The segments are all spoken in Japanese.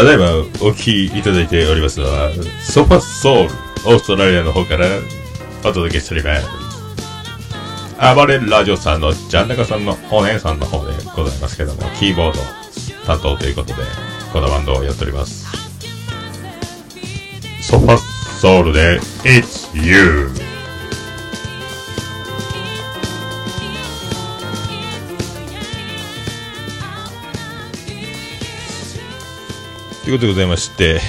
ただいまお聴きいただいておりますのは、ソファソウル、オーストラリアの方からお届けしております。暴れラジオさんのジャンナカさんのお姉さんの方でございますけども、キーボード担当ということで、このバンドをやっております。ソファソウルで、It's You! いうことでございまして、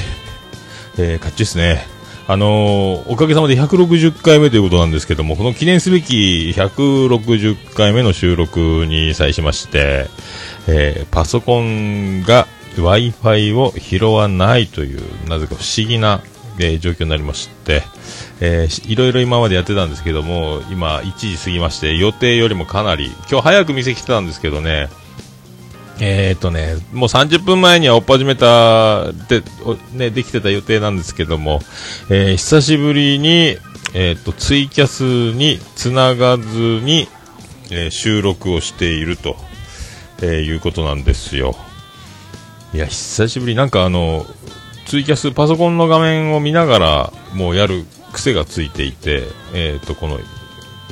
えー、かっちですね。あのー、おかげさまで160回目ということなんですけども、この記念すべき160回目の収録に際しまして、えー、パソコンが Wi-Fi を拾わないという、なぜか不思議な、えー、状況になりまして、えー、いろいろ今までやってたんですけども、今1時過ぎまして、予定よりもかなり、今日早く店来てたんですけどね、えー、っとね、もう30分前にはおっ始めた、で、ね、できてた予定なんですけども、えー、久しぶりに、えー、っと、ツイキャスにつながずに、え収録をしていると、えいうことなんですよ。いや、久しぶり、なんかあの、ツイキャス、パソコンの画面を見ながら、もうやる癖がついていて、えっと、この、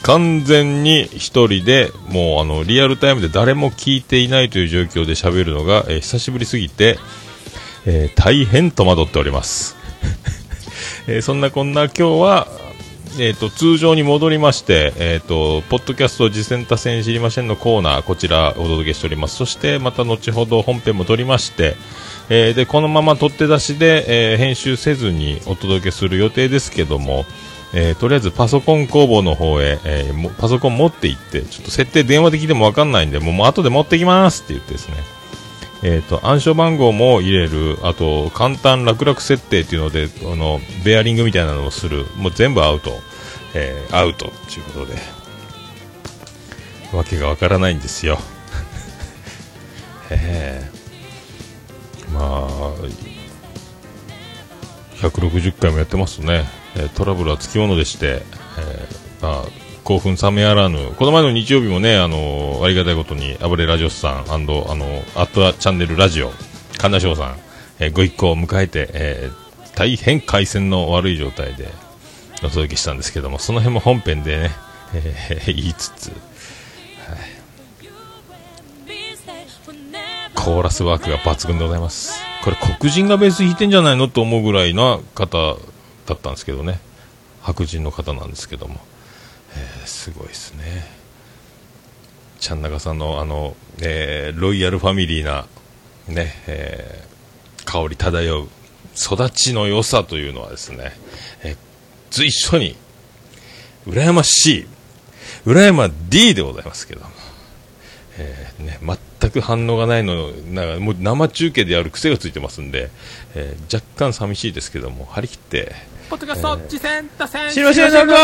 完全に一人で、もうあの、リアルタイムで誰も聞いていないという状況で喋るのが、えー、久しぶりすぎて、えー、大変戸惑っております。えー、そんなこんな今日は、えっ、と、通常に戻りまして、えっ、と、ポッドキャスト次戦多戦知りませんのコーナー、こちらお届けしております。そして、また後ほど本編も撮りまして、えで、このまま取って出しで、え編集せずにお届けする予定ですけども、えー、とりあえずパソコン工房の方へ、えー、パソコン持って行って、ちょっと設定電話で聞いてもわかんないんで、もうもう後で持ってきますって言ってですね、えっ、ー、と、暗証番号も入れる、あと、簡単楽々設定っていうので、あの、ベアリングみたいなのをする、もう全部アウト、えー、アウトっていうことで、わけがわからないんですよ。えー、まあ、160回もやってますね。えトラブルはつきものでして、えー、まあ、興奮冷めやらぬ、この前の日曜日もね、あのー、ありがたいことに、暴れラジオスさん、あの、あの、アットチャンネルラジオ、神田翔さん、えー、ご一行を迎えて、えー、大変回線の悪い状態でお届けしたんですけども、その辺も本編でね、えー、言いつつ、はい、コーラスワークが抜群でございます。これ黒人がベース弾いてんじゃないの？と思うぐらいな方だったんですけどね。白人の方なんですけども、えー、すごいですね。ちゃんなかさんのあの、えー、ロイヤルファミリーなね、えー、香り漂う育ちの良さというのはですね、えー、随所に羨ましい羨ま D でございますけども、えーね、全く反応がないのなんかもう生中継でやる癖がついてますんで、えー、若干寂しいですけども張り切ってポッドキャスト、次戦打線、白白のコーナー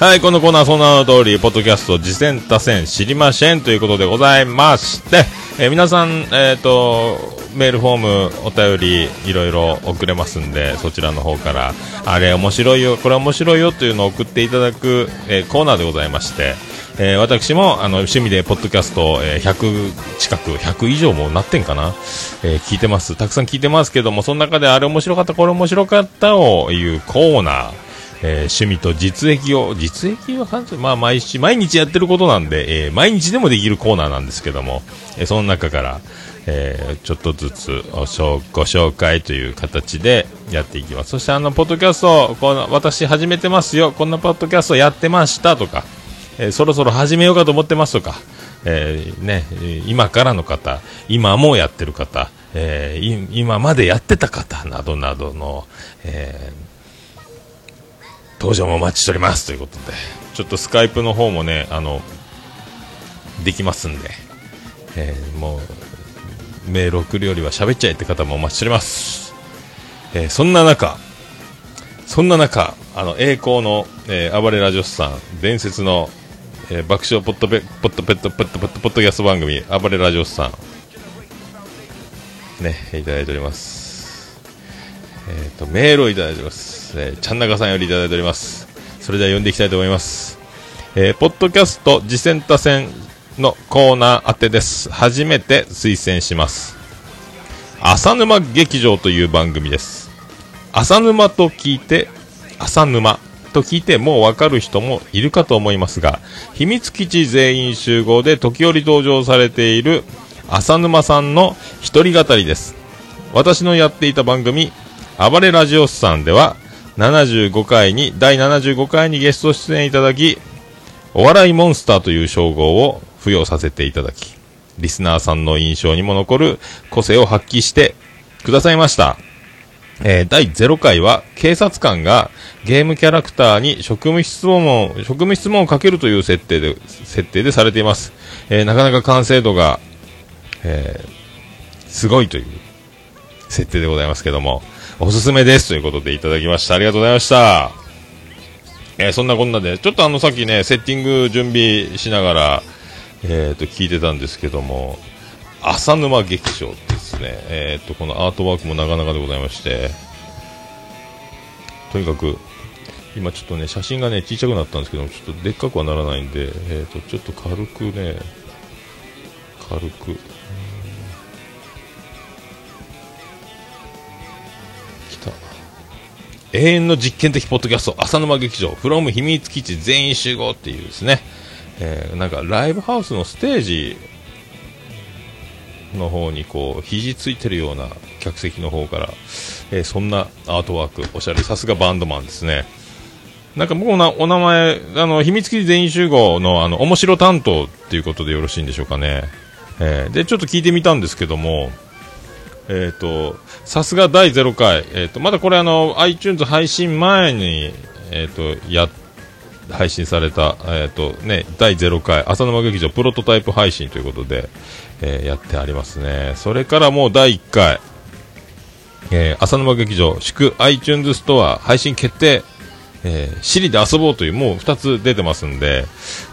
はい、このコーナーその名の通り、ポッドキャスト、次戦打線知りませんということでございまして、えー、皆さん、えっ、ー、と、メールフォーム、お便り、いろいろ送れますんで、そちらの方から、あれ面白いよ、これ面白いよというのを送っていただく、えー、コーナーでございまして、えー、私もあの趣味でポッドキャスト、えー、100近く、100以上もなってんかな、えー、聞いてます。たくさん聞いてますけども、その中であれ面白かった、これ面白かったをいうコーナー、えー、趣味と実益を、実益はまあ毎日、毎日やってることなんで、えー、毎日でもできるコーナーなんですけども、えー、その中から、えー、ちょっとずつご紹介という形でやっていきます。そしてあの、ポッドキャスト、この私始めてますよ、こんなポッドキャストやってましたとか、えー、そろそろ始めようかと思ってますとか、えー、ね、今からの方、今もやってる方、えー、今までやってた方などなどの、え、登場もお待ちしております。ということで、ちょっとスカイプの方もね、あの、できますんで、え、もう、メール送るよりは喋っちゃえって方もお待ちしております。えー、そんな中、そんな中、あの、栄光の、えー、暴れラジオスさん、伝説の、えー、爆笑ポットペ、ポットペット、ポットポット、ポッドキャスト番組、暴れラジオスさん、ね、いただいております。えっ、ー、と、メールをいただいております。えー、ちゃんなかさんよりいただいております。それでは読んでいきたいと思います。えー、ポッドキャスト次戦多戦のコーナー宛てです。初めて推薦します。浅沼劇場という番組です。浅沼と聞いて、浅沼と聞いてもうわかる人もいるかと思いますが、秘密基地全員集合で時折登場されている浅沼さんの一人語りです。私のやっていた番組、暴れラジオスさんでは、75回に、第75回にゲスト出演いただき、お笑いモンスターという称号を付与させていただき、リスナーさんの印象にも残る個性を発揮してくださいました。えー、第0回は警察官がゲームキャラクターに職務質問を、職務質問をかけるという設定で、設定でされています。えー、なかなか完成度が、えー、すごいという設定でございますけども、おすすめですということでいただきました。ありがとうございました。え、そんなこんなで、ちょっとあのさっきね、セッティング準備しながら、え、ー、と、聞いてたんですけども、浅沼劇場ですね、え、ー、と、このアートワークもなかなかでございまして、とにかく、今ちょっとね、写真がね、小さくなったんですけど、ちょっとでっかくはならないんで、えっ、と、ちょっと軽くね、軽く、永遠の実験的ポッドキャスト、浅沼劇場、フロム秘密基地全員集合っていうですね、えー、なんかライブハウスのステージの方にこう、肘ついてるような客席の方から、えー、そんなアートワーク、おしゃれ、さすがバンドマンですね。なんか僕のお名前、あの、秘密基地全員集合の、あの、面白担当っていうことでよろしいんでしょうかね。えー、で、ちょっと聞いてみたんですけども、えっ、ー、と、さすが第0回、え、ー、と、まだこれあの、iTunes 配信前に、えっ、ー、と、や、配信された、えっ、と、ね、第0回、浅沼劇場プロトタイプ配信ということで、えやってありますね。それからもう第1回、え浅沼劇場、祝 iTunes ストア配信決定、えー、シリで遊ぼうという、もう2つ出てますんで、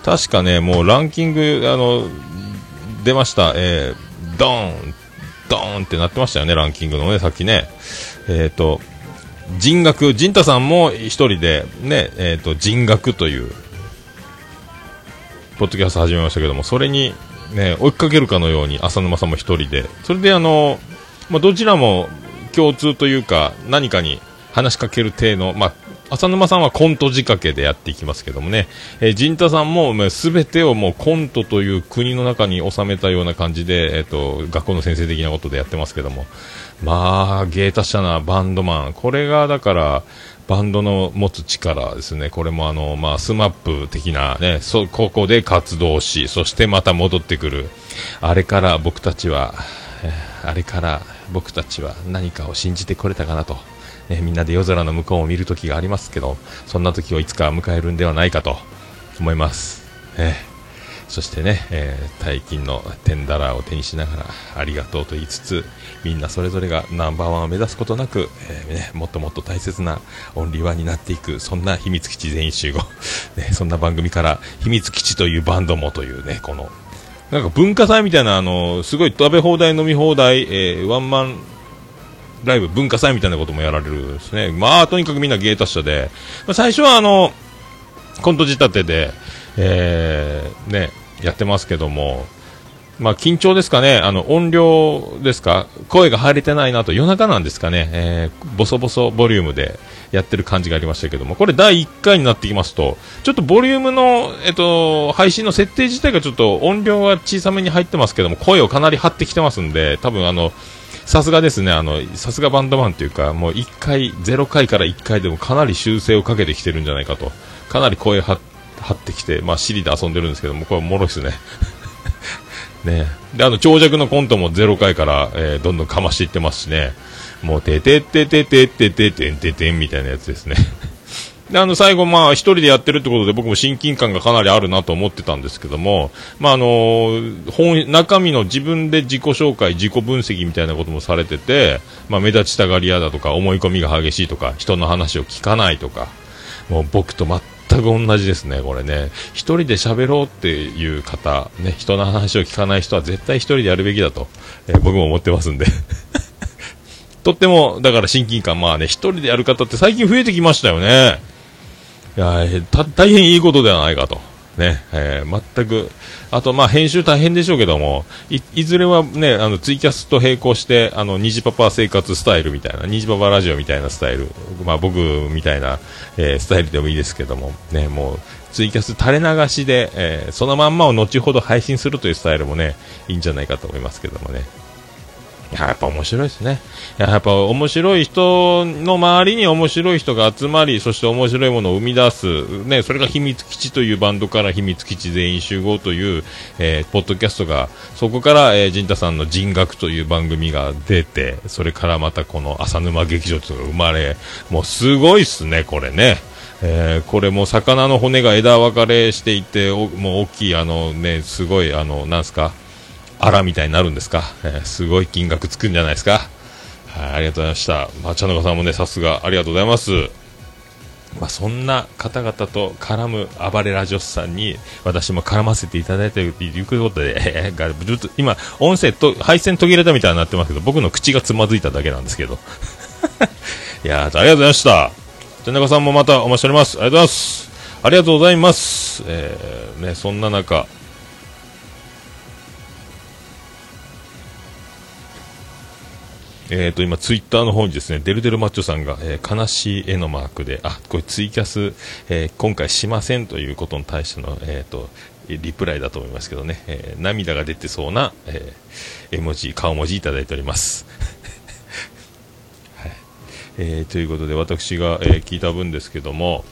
確かね、もうランキング、あの、出ました、えー、ドーンドーンってなってましたよね、ランキングのね、さっきね。えっ、ー、と、人学、陣太さんも一人で、ね、えっ、ー、と、人学という、ポッドキャスト始めましたけども、それに、ね、追いかけるかのように、浅沼さんも一人で、それであの、まあ、どちらも共通というか、何かに話しかける体の、まあ、浅沼さんはコント仕掛けでやっていきますけどもね、えー、陣太さんもすべてをもうコントという国の中に収めたような感じで、えっ、ー、と、学校の先生的なことでやってますけども、まあ、芸達者なバンドマン、これがだから、バンドの持つ力ですね、これもあの、まあ、 SMAP 的なね、そ、ここで活動し、そしてまた戻ってくる。あれから僕たちは、あれから僕たちは何かを信じてこれたかなと。えみんなで夜空の向こうを見る時がありますけど、そんな時をいつか迎えるんではないかと思います。えそしてね、えー、大金のテンダラーを手にしながらありがとうと言いつつみんなそれぞれがナンバーワンを目指すことなく、えー、ね、もっともっと大切なオンリーワンになっていくそんな秘密基地全員集合、ね、そんな番組から秘密基地というバンドもというねこのなんか文化祭みたいなあのすごい食べ放題飲み放題、えー、ワンマンライブ、文化祭みたいなこともやられるですね。まあ、とにかくみんな芸達者で、まあ、最初はあの、コント仕立てで、えー、ね、やってますけども、まあ、緊張ですかね、あの、音量ですか、声が入れてないなと、夜中なんですかね、えー、ボソボソボリュームでやってる感じがありましたけども、これ第1回になってきますと、ちょっとボリュームの、えっと、配信の設定自体がちょっと音量は小さめに入ってますけども、声をかなり張ってきてますんで、多分あの、さすがですね、あの、さすがバンドマンというか、もう1回、0回から1回でもかなり修正をかけてきてるんじゃないかと。かなり声張ってきて、まあ、シリで遊んでるんですけども、これもろいですね。ねで、あの、長尺のコントも0回から、えー、どんどんかましていってますしね。もう、ててててててててんててんみたいなやつですね。で、あの、最後、まあ、一人でやってるってことで、僕も親近感がかなりあるなと思ってたんですけども、まあ、あの、本、中身の自分で自己紹介、自己分析みたいなこともされてて、まあ、目立ちたがり屋だとか、思い込みが激しいとか、人の話を聞かないとか、もう僕と全全く同じですね、これね。1人で喋ろうっていう方、ね、人の話を聞かない人は絶対1人でやるべきだと、えー、僕も思ってますんで。とっても、だから親近感、まあね、1人でやる方って最近増えてきましたよね。いや、大変いいことではないかと。ね、えー、全く、あと、まあ、編集大変でしょうけども、い、ずれはね、あの、ツイキャスと並行して、あの、虹パパ生活スタイルみたいな、虹パパラジオみたいなスタイル、まあ、僕みたいな、えー、スタイルでもいいですけども、ね、もう、ツイキャス垂れ流しで、えー、そのまんまを後ほど配信するというスタイルもね、いいんじゃないかと思いますけどもね。やっぱ面白いですね。やっぱ面白い人の周りに面白い人が集まり、そして面白いものを生み出す。ね、それが秘密基地というバンドから秘密基地全員集合という、えー、ポッドキャストが、そこから、えー、陣太さんの人学という番組が出て、それからまたこの浅沼劇場というのが生まれ、もうすごいっすね、これね。えー、これも魚の骨が枝分かれしていて、もう大きい、あのね、すごい、あの、なんすか、あらみたいになるんですか、えー、すごい金額つくんじゃないですか？はい、ありがとうございました。まあ、茶のさんもね、さすがありがとうございます。まあ、そんな方々と絡む暴れラジオスさんに私も絡ませていただいているということで、今、音声と配線途切れたみたいになってますけど、僕の口がつまずいただけなんですけど。いやありがとうございました。田中さんもまたお待ちしております。ありがとうございます。ありがとうございます。えー、ね、そんな中、えっ、ー、と、今、ツイッターの方にですね、デルデルマッチョさんが、えー、悲しい絵のマークで、あ、これツイキャス、えー、今回しませんということに対しての、えっ、と、リプライだと思いますけどね、え涙が出てそうな、え絵文字、顔文字いただいております。はい。えということで、私が、え聞いた分ですけども、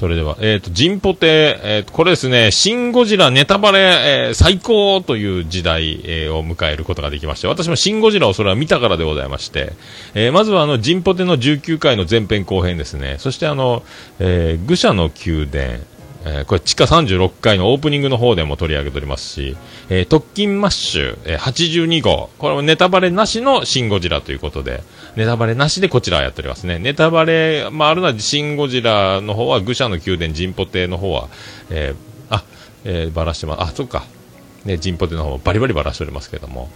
それでは、えっ、ー、と、ジンポテ、えー、これですね、シン・ゴジラネタバレ、えー、最高という時代、えー、を迎えることができまして、私もシン・ゴジラをそれは見たからでございまして、えー、まずはあの、ジンポテの19回の前編後編ですね、そしてあの、えー、愚者の宮殿、えー、これ地下36階のオープニングの方でも取り上げておりますし、えー、特勤マッシュ、えー、82号、これもネタバレなしのシン・ゴジラということで、ネタバレなしでこちらやっておりますね。ネタバレ、まあ、あるのはシン・ゴジラの方は、愚者の宮殿、ジンポテの方は、えー、あ、えー、ばらしてます。あ、そっか。ね、ジンポテの方バリバリばらしておりますけども。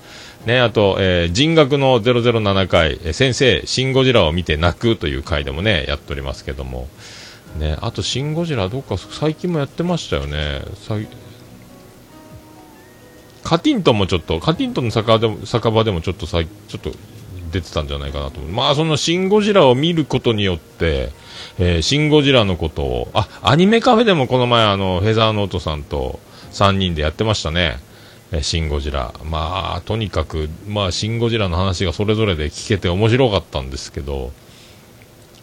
ね、あと、えー、人学の007回、えー、先生、シン・ゴジラを見て泣くという回でもね、やっておりますけども。ね、あと、シン・ゴジラ、どっか最近もやってましたよね。カティントンもちょっと、カティントンの酒場でも酒場でもちょっとさちょっと出てたんじゃないかなと思う。まあ、そのシン・ゴジラを見ることによって、えー、シン・ゴジラのことを、あ、アニメカフェでもこの前、あの、フェザーノートさんと3人でやってましたね。えー、シン・ゴジラ。まあ、とにかく、まあ、シン・ゴジラの話がそれぞれで聞けて面白かったんですけど、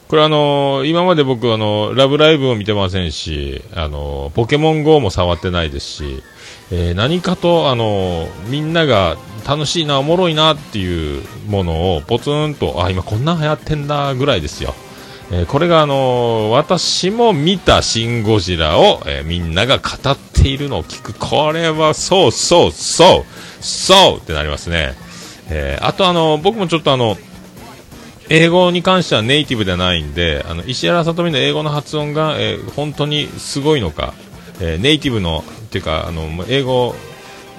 これあのー、今まで僕あの、ラブライブを見てませんし、あのー、ポケモン GO も触ってないですし、えー、何かとあのみんなが楽しいな、おもろいなっていうものをポツンと、あ、今こんな流行ってんだぐらいですよ。えこれがあの私も見たシン・ゴジラを、えみんなが語っているのを聞く。これはそうそうそうそうってなりますね。えあとあの僕もちょっとあの、英語に関してはネイティブではないんで、あの、石原さとみの英語の発音が、え、本当にすごいのか、えー、ネイティブの、っていうか、あの、英語、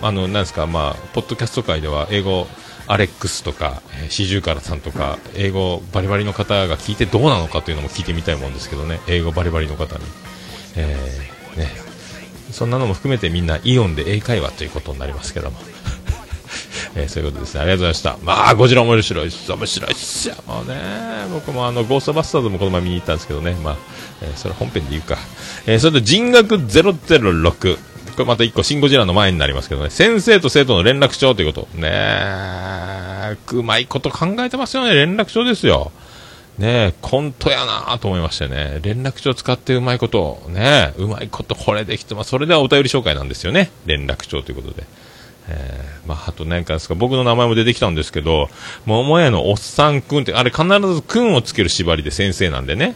あの、なんですか、まあ、ポッドキャスト界では、英語、アレックスとか、四十からさんとか、英語バリバリの方が聞いてどうなのかというのも聞いてみたいもんですけどね、英語バリバリの方に。えー、ね、そんなのも含めてみんなイオンで英会話ということになりますけども。えー、そういうことですね。ありがとうございました。まあ、ゴジラ面白いっす。面白いっす。もうね、僕もあの、ゴーストバスターズもこの前見に行ったんですけどね。まあ、えー、それ本編で言うか。えー、それで人学006。これまた一個、シンゴジラの前になりますけどね。先生と生徒の連絡帳ということ。ねえ、うまいこと考えてますよね。連絡帳ですよ。ねえ、コントやなと思いましてね。連絡帳使ってうまいこと、ねうまいことこれできてます。それではお便り紹介なんですよね。連絡帳ということで。えー、まあ、あと何かですか、僕の名前も出てきたんですけど、桃屋のおっさんくんって、あれ必ずくんをつける縛りで先生なんでね、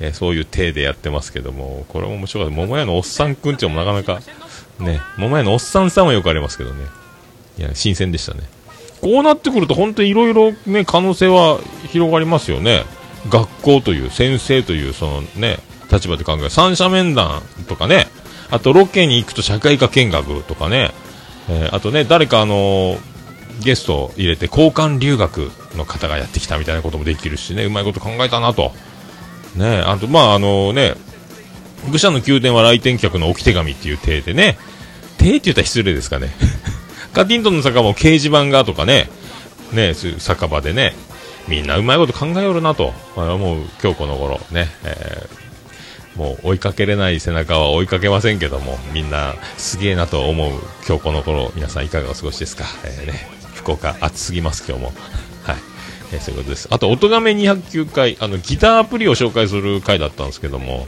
えー、そういう体でやってますけども、これも面白かった。桃屋のおっさんくんっていうのもなかなか、ね、桃屋のおっさんさんはよくありますけどね、いや、新鮮でしたね。こうなってくると本当にいろいろね、可能性は広がりますよね。学校という、先生という、そのね、立場で考える。三者面談とかね、あとロケに行くと社会科見学とかね、えー、あとね、誰かあのー、ゲストを入れて交換留学の方がやってきたみたいなこともできるしね、うまいこと考えたなと。ね、あと、まああのね、愚者の宮殿は来店客の置き手紙っていう体でね、体って言ったら失礼ですかね。カティントンの酒場も掲示板がとかね、ね、酒場でね、みんなうまいこと考えよるなと、まあ、思う今日この頃。ね、えー、もう追いかけれない背中は追いかけませんけども、みんなすげえなと思う今日この頃、皆さんいかがお過ごしですか？えー、ね、福岡暑すぎます今日も。えー、そういうことです。あと、音亀209回、あの、ギターアプリを紹介する回だったんですけども、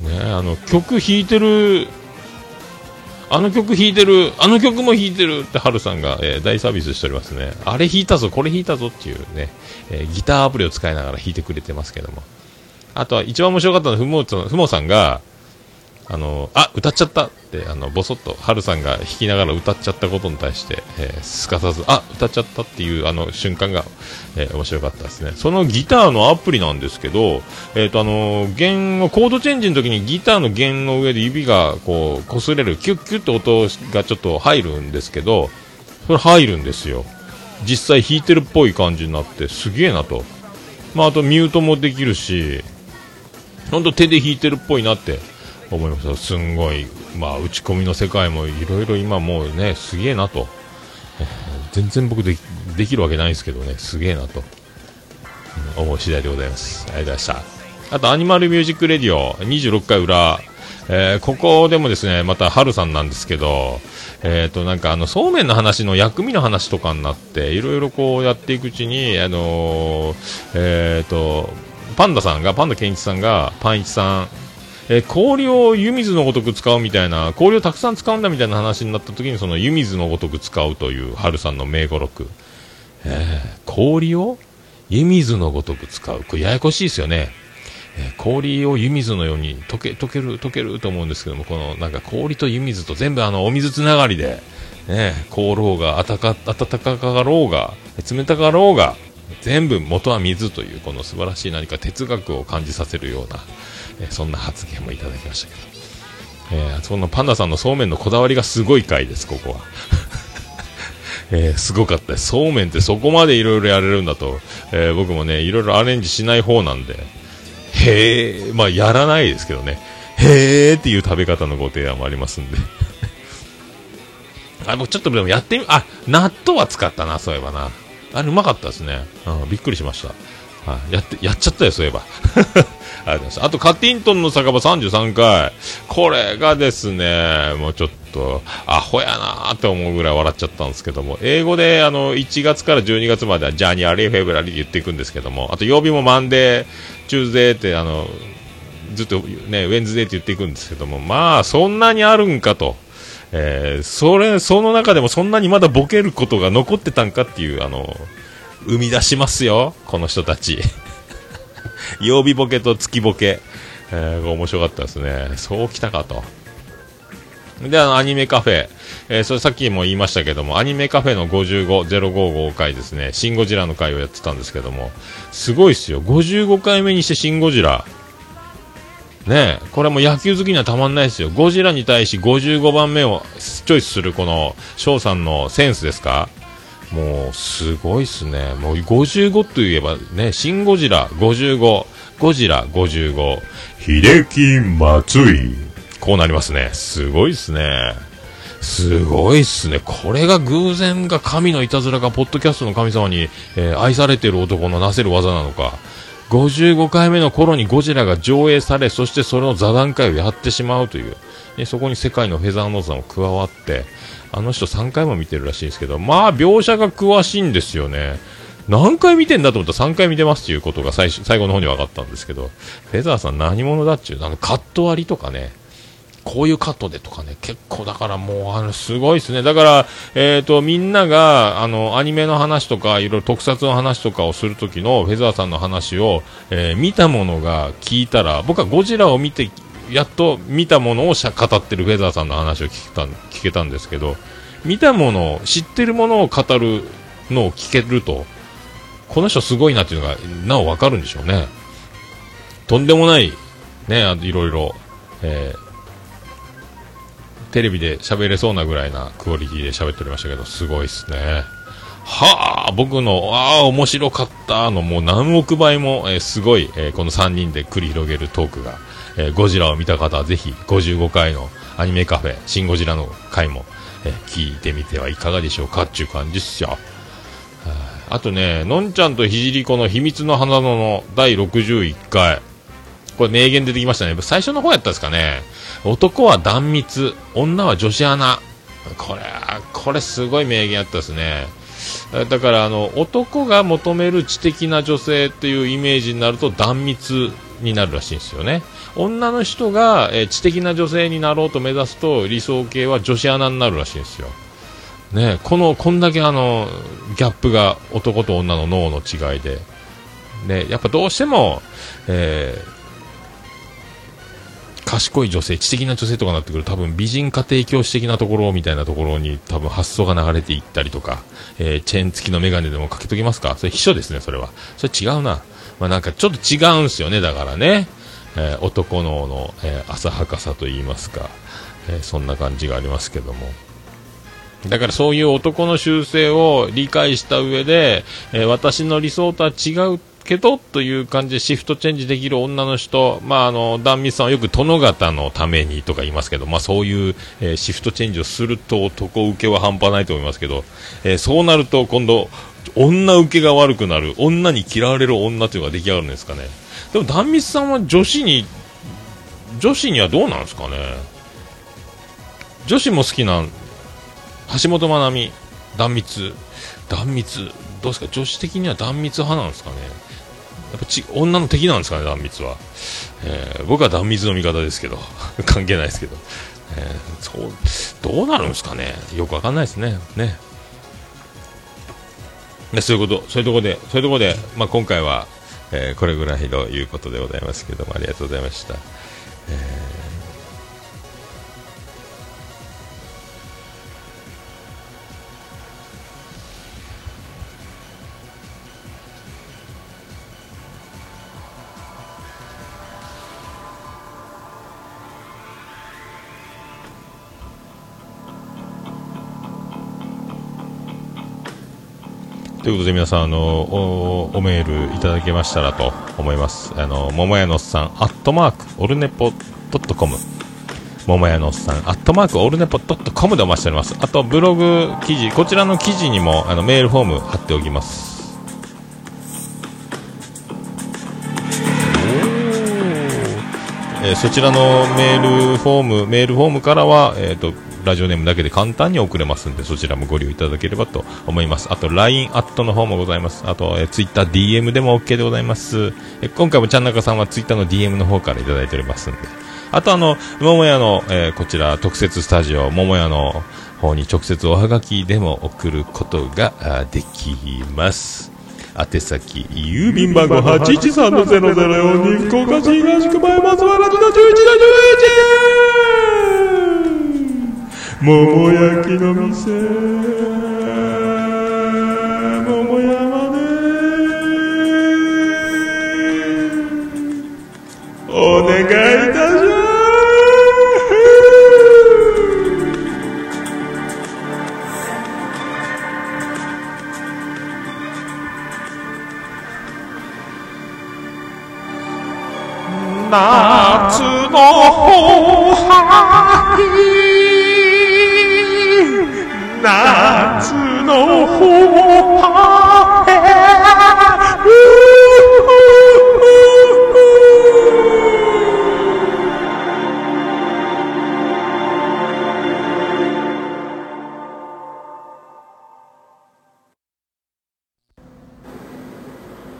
ね、あの、曲弾いてるあの曲弾いてる、あの曲も弾いてるってハルさんが、えー、大サービスしておりますね。あれ弾いたぞ、これ弾いたぞっていうね、えー、ギターアプリを使いながら弾いてくれてますけども。あとは一番面白かったのは、ふも、ふもさんが、あの、あ、歌っちゃったって、あの、ぼそっと、はるさんが弾きながら歌っちゃったことに対して、えー、すかさず、あ、歌っちゃったっていう、あの、瞬間が、えー、面白かったですね。そのギターのアプリなんですけど、えっ、ー、と、あの、弦を、コードチェンジの時にギターの弦の上で指が、こう、擦れる、キュッキュッと音がちょっと入るんですけど、それ入るんですよ。実際弾いてるっぽい感じになって、すげえなと。まあ、あとミュートもできるし、ほんと手で弾いてるっぽいなって思いましたすんごい、まあ、打ち込みの世界もいろいろ今もうねすげえなと、全然僕でできるわけないですけどね。すげえなと、思う次第でございます。ありがとうございました。あとアニマルミュージックレディオ。26回裏。えー、ここでもですね、また、春さんなんですけど、えっ、ー、と、なんか、あの、そうめんの話の薬味の話とかになって、いろいろこうやっていくうちに、あのー、えっ、と、パンダさんが、パンダケンイチさんが、パンイチさん、えー、氷を湯水のごとく使うみたいな、氷をたくさん使うんだみたいな話になった時に、その湯水のごとく使うという春さんの名語録。えー、氷を湯水のごとく使う。これややこしいですよね。えー、氷を湯水のように溶け、溶ける、溶けると思うんですけども、このなんか氷と湯水と全部あのお水つながりで、ね、凍ろうが、暖か、暖かかろうが、冷たかろうが、全部元は水というこの素晴らしい何か哲学を感じさせるような、え、そんな発言もいただきましたけど、えー、そのパンダさんのそうめんのこだわりがすごい回です、ここは。えー、すごかった。そうめんってそこまでいろいろやれるんだと、えー、僕もね、いろいろアレンジしない方なんで、へえ、まあやらないですけどね、へえっていう食べ方のご提案もありますんで。あ、僕ちょっとでもやってみ、あ、納豆は使ったな、そういえばな。あれうまかったですね。うん、びっくりしました。はい、やって、やっちゃったよ、そういえば。あと。あと、カティントンの酒場33回。これがですね、もうちょっと、アホやなーって思うぐらい笑っちゃったんですけども、英語で、あの、1月から12月までは、 January、February って言っていくんですけども、あと、曜日も Monday、Tuesday って、あの、ずっとね、 Wednesday って言っていくんですけども、まあ、そんなにあるんかと。えー、それ、その中でもそんなにまだボケることが残ってたんかっていう、あの、生み出しますよ、この人たち。曜日ボケと月ボケ、えー、面白かったですね。そうきたかと。で、あの、アニメカフェ。えー、それさっきも言いましたけども、アニメカフェの55、055回ですね、シン・ゴジラの回をやってたんですけども、すごいっすよ。55回目にしてシン・ゴジラ。ねこれも野球好きにはたまんないですよ。ゴジラに対し55番目をチョイスするこの翔さんのセンスですか？もう、すごいっすね。もう、55といえばね、シン・ゴジラ55、ゴジラ55、秀樹松井。こうなりますね。すごいっすね。すごいっすね。これが偶然が神のいたずらが、ポッドキャストの神様に、えー、愛されてる男のなせる技なのか。55回目の頃にゴジラが上映され、そしてそれの座談会をやってしまうという。でそこに世界のフェザーノートさんも加わって、あの人3回も見てるらしいんですけど、まあ、描写が詳しいんですよね。何回見てんだと思ったら3回見てますっていうことが最最後の方に分かったんですけど、フェザーさん何者だっちゅう、あの、カット割りとかね、こういうカットでとかね、結構だからもう、あの、すごいですね。だから、えっ、ー、と、みんなが、あの、アニメの話とか、いろいろ特撮の話とかをするときのフェザーさんの話を、えー、見たものが聞いたら、僕はゴジラを見てやっと見たものを語ってるフェザーさんの話を聞けた聞けたんですけど、見たもの、知ってるものを語るのを聞けると、この人すごいなっていうのが、なおわかるんでしょうね。とんでもないね、あいろいろ、えーテレビで喋れそうなぐらいなクオリティで喋っておりましたけど、すごいっすね。はあ、僕の、ああ、面白かったの、もう何億倍も、えー、すごい、えー、この3人で繰り広げるトークが、えー、ゴジラを見た方はぜひ、55回のアニメカフェ、シン・ゴジラの回も、え聞いてみてはいかがでしょうかっていう感じっすよ。あとね、のんちゃんとひじりこの秘密の花野の第61回。これ名言出てきましたね。最初の方やったんですかね。男は断蜜、女は女子アナ。これ、これすごい名言あったですね。だからあの男が求める知的な女性っていうイメージになると断蜜になるらしいんですよね女の人が、え知的な女性になろうと目指すと理想系は女子アナになるらしいんですよねこのこんだけあのギャップが男と女の脳の違いでねやっぱどうしても、えー賢い女性、知的な女性とかになってくると多分美人家庭教師的なところみたいなところに多分発想が流れていったりとか、えー、チェーン付きのメガネでもかけときますか？それ秘書ですね、それは。それ違うな。まあなんかちょっと違うんですよね、だからね。えー、男脳の、えー、浅はかさと言いますか、えそんな感じがありますけども。だからそういう男の習性を理解した上で、え私の理想とは違うけどという感じでシフトチェンジできる女の人、まあ、あの、壇蜜さんはよく殿方のためにとか言いますけど、まあ、そういう、えー、シフトチェンジをすると男受けは半端ないと思いますけど、えー、そうなると今度、女受けが悪くなる、女に嫌われる女というのが出来上がるんですかね。でも、壇蜜さんは女子に、女子にはどうなんですかね。女子も好きな、橋本まなみ、断蜜、断蜜、どうですか、女子的には断蜜派なんですかね。やっぱち女の敵なんですかね、断蜜は。えー、僕は断蜜の味方ですけど、関係ないですけど、えー、そうどうなるんですかね、よくわかんないですね。ねでそういうこと、そういうところで、そういうところで、まあ、今回は、えー、これぐらいということでございますけども、ありがとうございました。ということで皆さん、あのお、おメールいただけましたらと思います。あの、桃屋のおっさん、アットマーク、オルネポドットコム。桃屋のおっさん、アットマーク、オルネポドットコムでお待ちしております。あと、ブログ記事、こちらの記事にも、あの、メールフォーム貼っておきます。えー、そちらのメールフォーム、メールフォームからは、えっ、ー、と、ラジオネームだけで簡単に送れますんで、そちらもご利用いただければと思います。あと、LINE アットの方もございます。あと、え Twitter DM でも OK でございます。え今回もちゃんなかさんは Twitter の DM の方からいただいておりますんで。あと、あの、桃屋の、えー、こちら、特設スタジオ、桃屋の方に直接おはがきでも送ることができます。宛先、郵便番号813-0042福岡市東区前松原の11の 11! 桃焼きの店。桃山で。お願いいたします。夏の後輩夏の方へ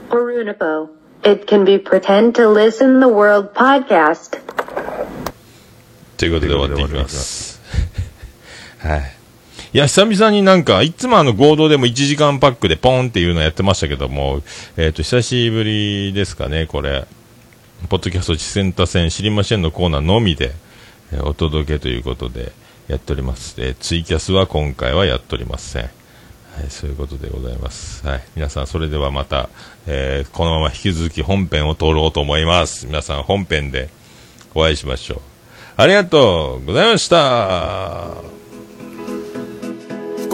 Orunipo. It can be pretend to listen the world podcast. ということで終わっていきます。はい。 いや、久々になんか、いつもあの合同でも1時間パックでポンっていうのやってましたけども、えっ、ー、と、久しぶりですかね、これ。ポッドキャスト次戦多戦知りませんのコーナーのみで、えー、お届けということでやっております。えー、ツイキャスは今回はやっておりません。はい、そういうことでございます。はい。皆さん、それではまた、えー、このまま引き続き本編を通ろうと思います。皆さん、本編で、お会いしましょう。ありがとうございました。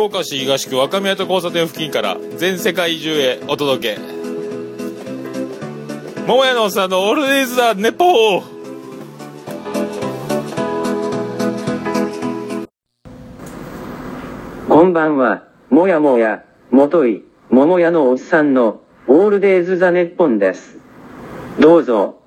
福岡市東区若宮と交差点付近から全世界中へお届け。桃屋のおっさんのオールディーズ・ザ・ネポーこんばんは、もやもや、もとい、桃屋のおっさんの、オールデイズ・ザ・ネッポンです。どうぞ、